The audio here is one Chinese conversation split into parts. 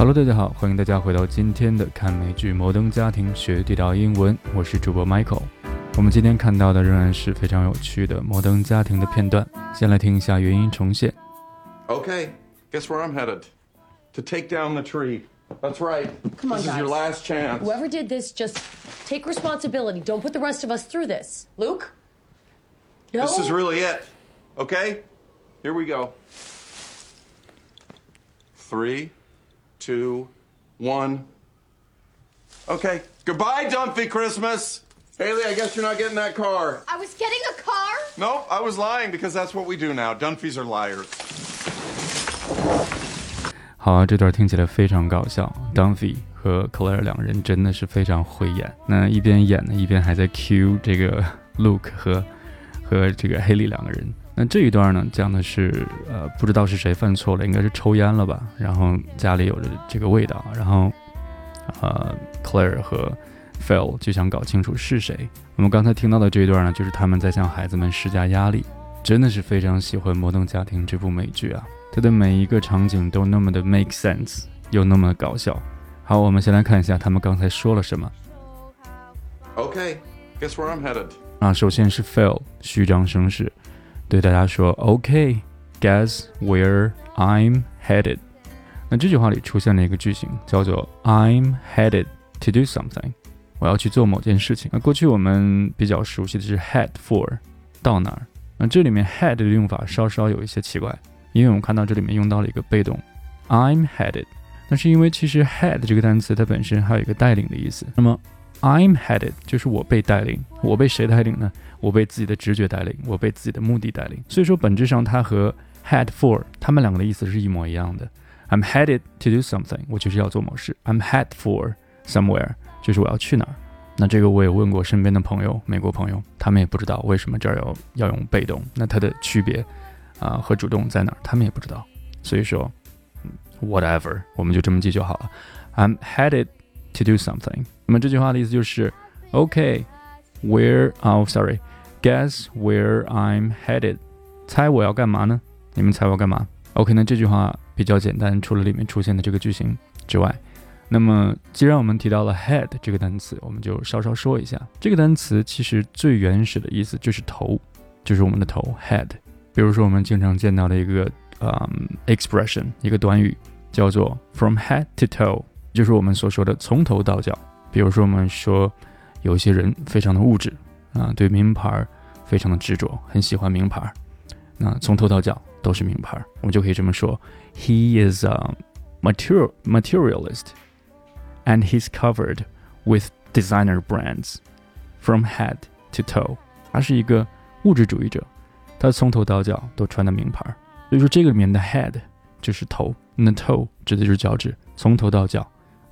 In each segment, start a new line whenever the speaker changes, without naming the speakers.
Hello，大家好，欢迎大家回到今天的看美剧《摩登家庭》学地道英文，我是主播 Michael。我们今天看到的仍然是非常有趣的《摩登家庭》的片段，先来听一下原音重现。
Okay, guess where I'm headed? To take down the tree. That's right.
Come on,
this is
guys.
your last chance.
Whoever did this, just take responsibility. Don't put the rest of us through this. Luke? No.
This is really it. Okay? Here we go. Three, two, one. Okay. Goodbye, Dumpy Christmas. Haley, I guess you're not getting that car.
I was getting a car?
Nope, I was lying because that's what we do now. Dunphys are liars.
好啊，这段听起来非常搞笑。Dunphy 和 Claire 两人真的是非常会演。那一边演呢，一边还在 cue 这个 Luke 和和这个 Haley 两个人。 那这一段呢，讲的是呃，不知道是谁犯错了，应该是抽烟了吧？然后家里有着这个味道，然后呃，Claire 和 Phil 就想搞清楚是谁。我们刚才听到的这一段呢，就是他们在向孩子们施加压力。真的是非常喜欢《摩登家庭》这部美剧啊，它的每一个场景都那么的 make sense，又那么的搞笑。好，我们先来看一下他们刚才说了什么
Okay, guess where I'm headed?
啊。首先是 Phil 虚张声势，对大家说 OK，guess、where I'm headed。那这句话里出现了一个句型，叫做 I'm headed to do something，我要去做某件事情。那过去我们比较熟悉的是 head for，到哪儿。那这里面 head 的用法稍稍有一些奇怪，因为我们看到这里面用到了一个被动，I'm headed。那是因为其实 head 这个单词它本身还有一个带领的意思。那么 I'm headed 就是我被带领，我被谁带领呢？我被自己的直觉带领，我被自己的目的带领。所以说本质上它和 head for 它们两个的意思是一模一样的。I'm headed to do something，我就是要做某事。I'm head for somewhere，就是我要去哪儿。那这个我也问过身边的朋友，美国朋友，他们也不知道为什么这儿要要用被动，那它的区别啊、和主动在哪儿，他们也不知道。所以说、，whatever，我们就这么记就好了。I'm headed to do something。那么这句话的意思就是，OK，where、oh sorry，guess where I'm headed，猜我要干嘛呢？你们猜我要干嘛？OK，那这句话比较简单，除了里面出现的这个句型之外。那么，既然我们提到了 head 这个单词，我们就稍稍说一下。这个单词其实最原始的意思就是头，就是我们的头 head。比如说，我们经常见到的一个嗯 expression，一个短语叫做 from head to toe，就是我们所说的从头到脚。比如说，我们说有些人非常的物质啊，对名牌非常的执着，很喜欢名牌，那从头到脚都是名牌，我们就可以这么说：He is a material materialist。and he's covered with designer brands from head to toe。他是一个物质主义者，他从头到脚都穿的名牌。所以说这个里面的 head 就是头，那 toe 指的就是脚趾，从头到脚。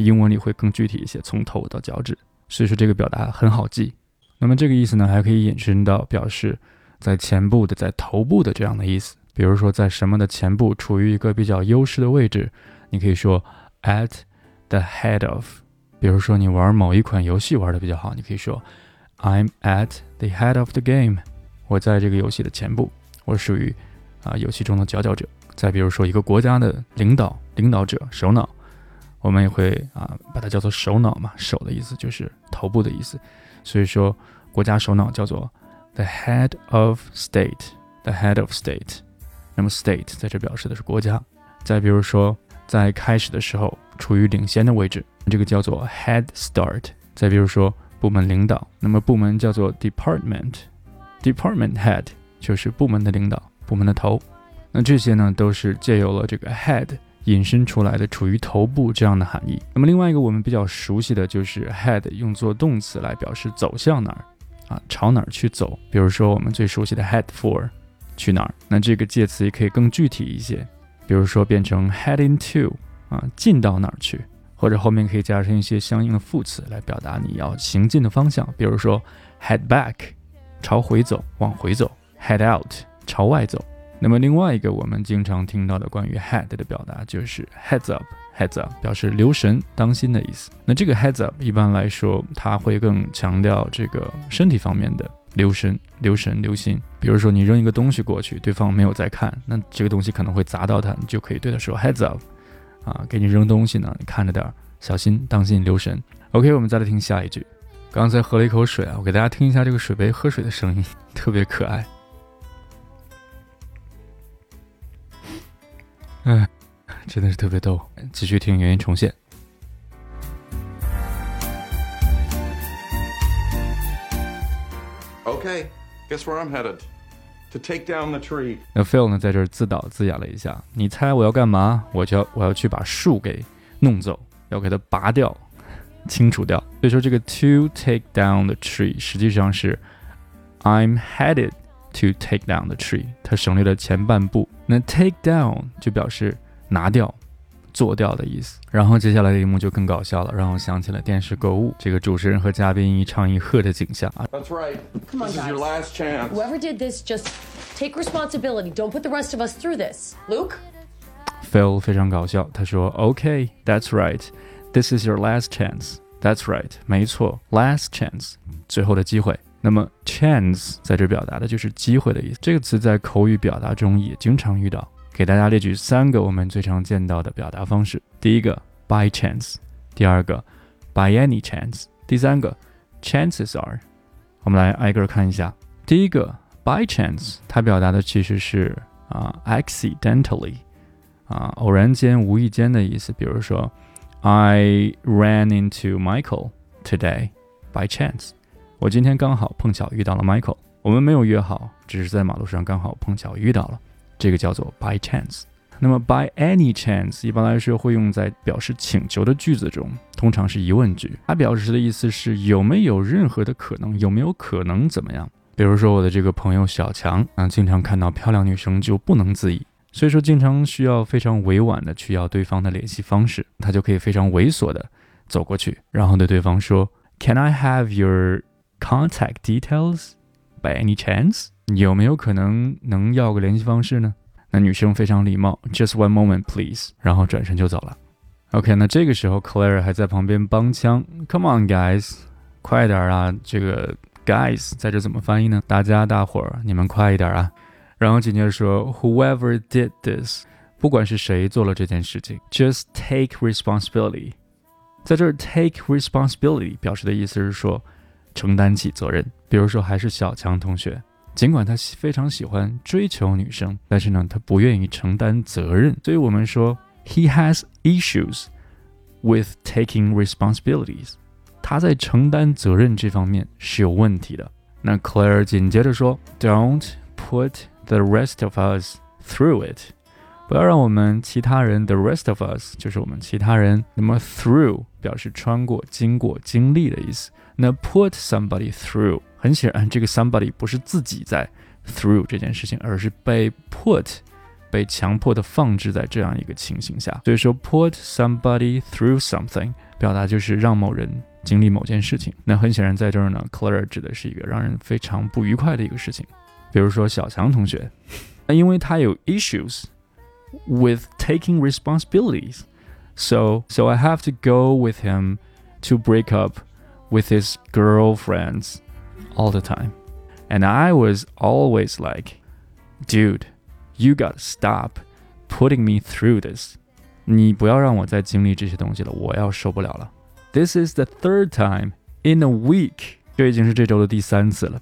英文里会更具体一些，从头到脚趾。所以说这个表达很好记。那么这个意思呢，还可以引申到表示在前部的、在头部的这样的意思。比如说在什么的前部处于一个比较优势的位置，你可以说 at the head of，比如说你玩某一款游戏玩的比较好，你可以说 I'm at the head of the game，我在这个游戏的前部，我属于啊、游戏中的佼佼者。再比如说一个国家的领导、领导者、首脑，我们也会啊、把它叫做首脑嘛，首的意思就是头部的意思，所以说国家首脑叫做 the head of state，the head of state。那么 state 在这表示的是国家。再比如说。在开始的时候处于领先的位置，这个叫做 head start。再比如说部门领导，那么部门叫做 department，department head 就是部门的领导，部门的头。那这些呢都是借由了这个 head 引申出来的，处于头部这样的含义。那么另外一个我们比较熟悉的就是 head 用作动词来表示走向哪儿啊，朝哪儿去走。比如说我们最熟悉的 head for 去哪儿，那这个介词也可以更具体一些。比如说变成 head into 啊，进到哪儿去，或者后面可以加上一些相应的副词来表达你要行进的方向。比如说 head back，朝回走，往回走；head out，朝外走。那么另外一个我们经常听到的关于 head 的表达就是 heads up，heads up 表示留神、当心的意思。那这个 heads up 一般来说，它会更强调这个身体方面的。留神、留神、留心。比如说，你扔一个东西过去，对方没有在看，那这个东西可能会砸到他，你就可以对他说 “heads up”，啊，给你扔东西呢，你看着点儿，小心，当心留神。OK，我们再来听下一句。刚才喝了一口水啊，我给大家听一下这个水杯喝水的声音，特别可爱。哎，真的是特别逗。继续听原音重现。
Okay, guess where I'm headed? To take down the tree.
那 Phil 呢，在这儿自导自演了一下。你猜我要干嘛？我就要我要去把树给弄走，要给它拔掉、清除掉。所以说这个 to take down the tree 实际上是 I'm headed to take down the tree，它省略了前半部。那 take down 就表示拿掉、做掉的意思。然后接下来的一幕就更搞笑了，让我想起了电视购物，这个主持人和嘉宾一唱一和的景象啊。
That's right.
Come on,
this is your
guys.
last chance.
Whoever did this, just take responsibility. Don't put the rest of us through this. Luke?
Phil 非常搞笑，他说：“Okay, that's right. This is your last chance. That's right. 没错，last chance，最后的机会。 那么 chance 在这表达的就是机会的意思。这个词在口语表达中也经常遇到。给大家列举三个我们最常见到的表达方式：第一个 by chance，第二个 by any chance，第三个 chances are。我们来挨个看一下。第一个 by chance，它表达的其实是啊、accidentally。啊，偶然间、无意间的意思。比如说，I ran into Michael today by chance。我今天刚好碰巧遇到了 Michael，我们没有约好，只是在马路上刚好碰巧遇到了，这个叫做 by chance。那么 by any chance 一般来说会用在表示请求的句子中，通常是疑问句。它表示的意思是有没有任何的可能，有没有可能怎么样？比如说我的这个朋友小强啊，经常看到漂亮女生就不能自已。所以说，经常需要非常委婉的去要对方的联系方式，他就可以非常猥琐的走过去，然后对对方说：“Can I have your contact details by any chance？” 有没有可能能要个联系方式呢？那女生非常礼貌，“Just one moment, please”，然后转身就走了。OK，那这个时候 Claire 还在旁边帮腔：“Come on, guys，快点啊！这个 guys 在这怎么翻译呢？大家大伙儿，你们快一点啊！”然后紧接着说，Whoever did this，不管是谁做了这件事情，just take responsibility。在这儿，take responsibility 表示的意思是说，承担起责任。比如说，还是小强同学，尽管他非常喜欢追求女生，但是呢，他不愿意承担责任。所以我们说，he has issues with taking responsibilities。他在承担责任这方面是有问题的。那 Claire 紧接着说，Don't put the rest of us through it，不要让我们其他人，the rest of us 就是我们其他人。那么 through 表示穿过、经过、经历的意思。那 put somebody through，很显然这个 somebody 不是自己在 through 这件事情，而是被 put 被强迫的放置在这样一个情形下。所以说 put somebody through something 表达就是让某人经历某件事情。那很显然在这儿呢，Claire 指的是一个让人非常不愉快的一个事情。比如说小强同学，那因为他有 issues with taking responsibilities, so so I have to go with him to break up with his girlfriends all the time. And I was always like, dude, you gotta stop putting me through this. 你不要让我再经历这些东西了，我要受不了了。This is the third time in a week. 这已经是这周的第三次了。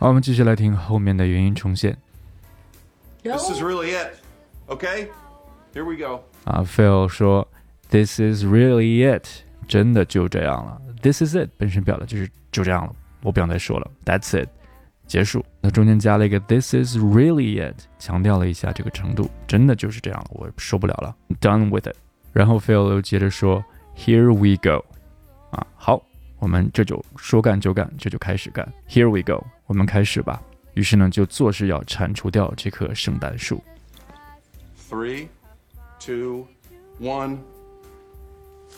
好，我们继续来听后面的原音重现
This is really it. Okay? Here we go.
啊。Phil 说：“This is really it，真的就这样了。This is it 本身表达就是就这样了，我不想再说了。That's it，结束。那中间加了一个 This is really it，强调了一下这个程度，真的就是这样了，我受不了了，done with it。然后 Phil 又接着说：“Here we go，啊，好，我们这就说干就干，这就开始干。Here we go，我们开始吧。”于是呢，就做事要铲除掉这棵圣诞树。
Three, two, one.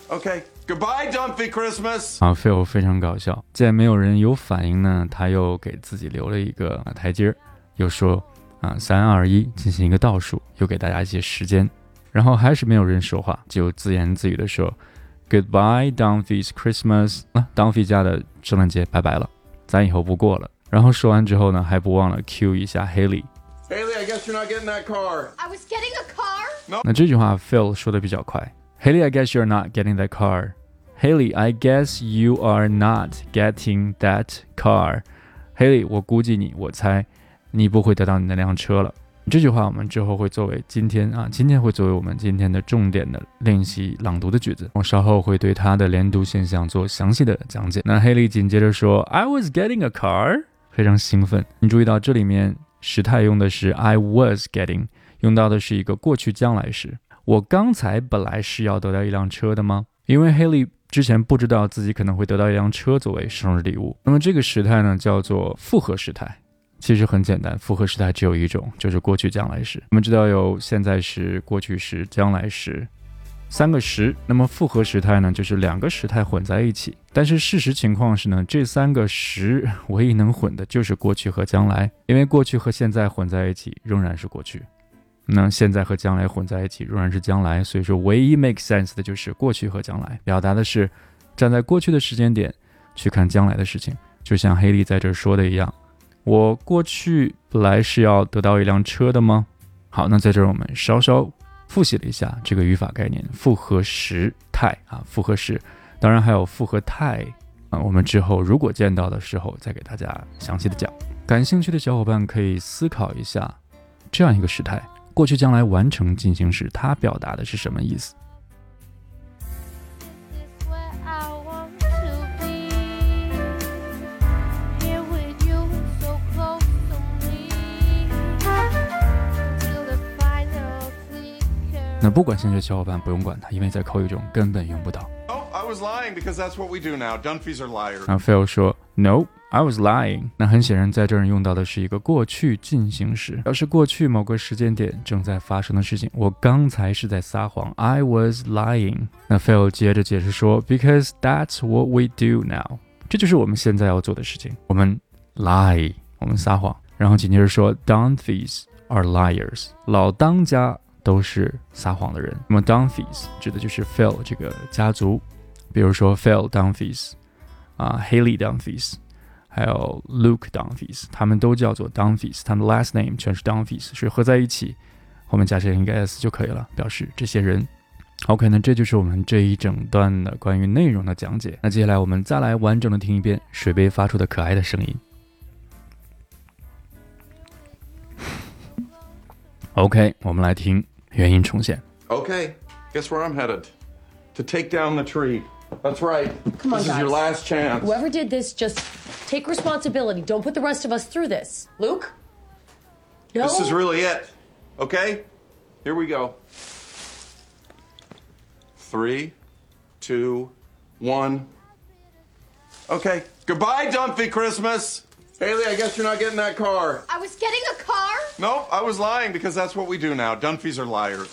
Okay. Goodbye, Dumpy Christmas.
啊，Phil 非常搞笑。见没有人有反应呢，他又给自己留了一个啊台阶儿，又说啊三二一进行一个倒数，又给大家一些时间。然后还是没有人说话，就自言自语的说 ：“Goodbye, Dumpy's Christmas。”啊，Dumpy 家的圣诞节拜拜了。 咱以后不过了。然后说完之后呢，还不忘了 cue 一下 Haley。
Haley, I guess you're not getting that car.
I was getting a car.
那这句话 Phil 说的比较快。Haley, I guess you're not getting that car. Haley, I guess you are not getting that car. Haley，我估计你，我猜你不会得到你那辆车了。 这句话我们之后会作为今天啊，今天会作为我们今天的重点的练习朗读的句子。我稍后会对它的连读现象做详细的讲解。那 Haley 紧接着说，I was getting a car，非常兴奋。你注意到这里面时态用的是 I was getting，用到的是一个过去将来时。我刚才本来是要得到一辆车的吗？因为 Haley 之前不知道自己可能会得到一辆车作为生日礼物。那么这个时态呢，叫做复合时态。其实很简单，复合时态只有一种，就是过去将来时。我们知道有现在时、过去时、将来时三个时。那么复合时态呢，就是两个时态混在一起。但是事实情况是呢，这三个时唯一能混的就是过去和将来，因为过去和现在混在一起仍然是过去。那现在和将来混在一起仍然是将来，所以说唯一 make sense 的就是过去和将来，表达的是站在过去的时间点去看将来的事情，就像黑利在这说的一样，我过去本来是要得到一辆车的吗？好，那在这儿我们稍稍复习了一下这个语法概念，复合时态啊，复合时，当然还有复合态啊，我们之后如果见到的时候再给大家详细的讲。感兴趣的小伙伴可以思考一下这样一个时态。过去将来完成进行时，它表达的是什么意思？那不管兴趣的小伙伴不用管它，因为在口语中根本用不到。
Oh, I was lying because that's what we do now. Dunphy's are liars.
那 Phil 说 No, I was lying。那很显然，在这儿用到的是一个过去进行时，表示过去某个时间点正在发生的事情。我刚才是在撒谎，I was lying。那 Phil 接着解释说，Because that's what we do now。这就是我们现在要做的事情。我们 lie，我们撒谎。然后紧接着说，Dunphys are liars。老当家都是撒谎的人。那么 Dunphys 指的就是 Phil 这个家族，比如说 Phil Dunphys。啊，Haley Dunphys，还有 Luke Dunphys，他们都叫做 Dunphys，他们的 last name 全是 Dunphys，所以合在一起，后面加上一个 s 就可以了，表示这些人。OK，那这就是我们这一整段的关于内容的讲解。那接下来我们再来完整的听一遍水杯发出的可爱的声音。OK，我们来听原音重现。
Okay, guess where I'm headed? To take down the tree. That's right.
Come on,
this is your
guys.
last chance.
Whoever did this, just take responsibility. Don't put the rest of us through this. Luke? No.
This is really it. Okay? Here we go. Three, two, one. Okay. Goodbye, Dumpy Christmas. Haley, I guess you're not getting that car.
I was getting a car.
Nope, I was lying because that's what we do now. Dunphys are liars.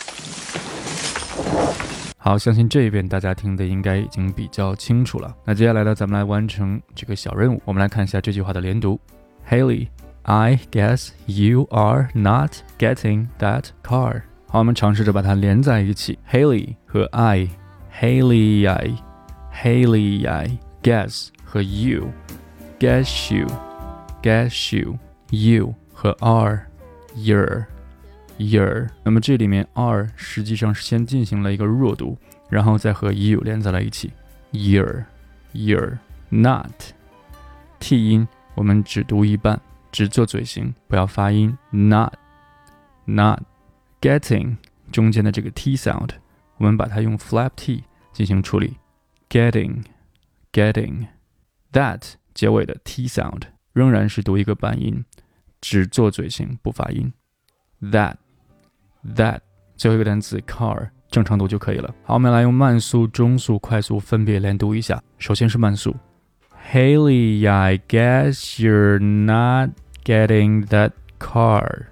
好，相信这一遍大家听的应该已经比较清楚了。那接下来呢，咱们来完成这个小任务。我们来看一下这句话的连读。Haley, I guess you are not getting that car。好，我们尝试着把它连在一起。Haley 和 I，Haley I，Haley I guess 和 you，guess you，guess you，you 和 are，your。year，那么这里面 are 实际上是先进行了一个弱读，然后再和 you 连在了一起。year year not t 音我们只读一半，只做嘴型，不要发音。not not getting 中间的这个 t sound，我们把它用 flap t 进行处理。getting getting that 结尾的 t sound 仍然是读一个半音，只做嘴型，不发音。that that 最后一个单词 car 正常读就可以了。好，我们来用慢速、中速、快速分别连读一下。首先是慢速，Haley, I guess you're not getting that car.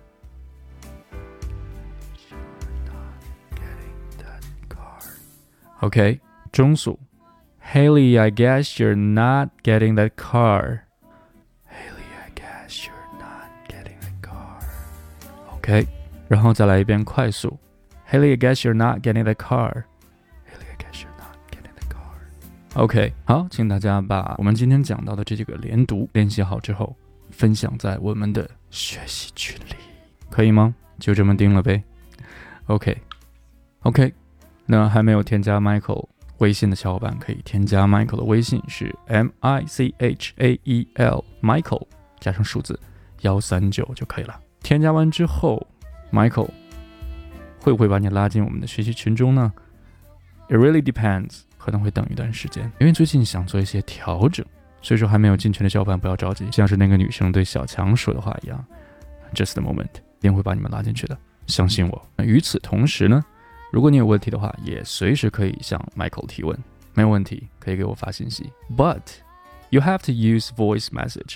OK，中速，Haley, I guess you're not getting that car. OK，然后再来一遍快速。Haley, I guess you're not getting the car. Haley, I guess you're not getting the car. OK，好，请大家把我们今天讲到的这几个连读练习好之后，分享在我们的学习群里，可以吗？就这么定了呗。OK，OK，那还没有添加 Michael 微信的小伙伴可以添加 Michael 的微信是 M I C H A E L Michael 加上数字幺三九就可以了。添加完之后，Michael 会不会把你拉进我们的学习群中呢？It really depends，可能会等一段时间，因为最近想做一些调整，所以说还没有进群的小伙伴不要着急，像是那个女生对小强说的话一样，Just a moment，一定会把你们拉进去的，相信我。那与此同时呢？如果你有问题的话，也随时可以向 Michael 提问，没有问题可以给我发信息。But you have to use voice message.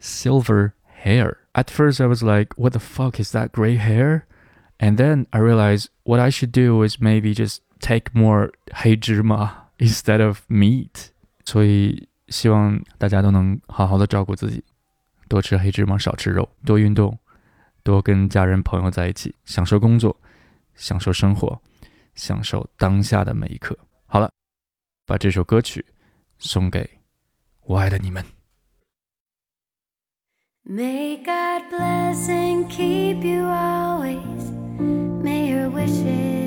（silver hair）。At first, I was like, "What the fuck is that gray hair?" And then I realized what I should do is maybe just take more 黑芝麻 instead of meat。所以希望大家都能好好的照顾自己。多吃黑芝麻，少吃肉，多运动，多跟家人朋友在一起，享受工作，享受生活，享受当下的每一刻。好了，把这首歌曲送给我爱的你们。
May God bless and keep you always. May your wishes.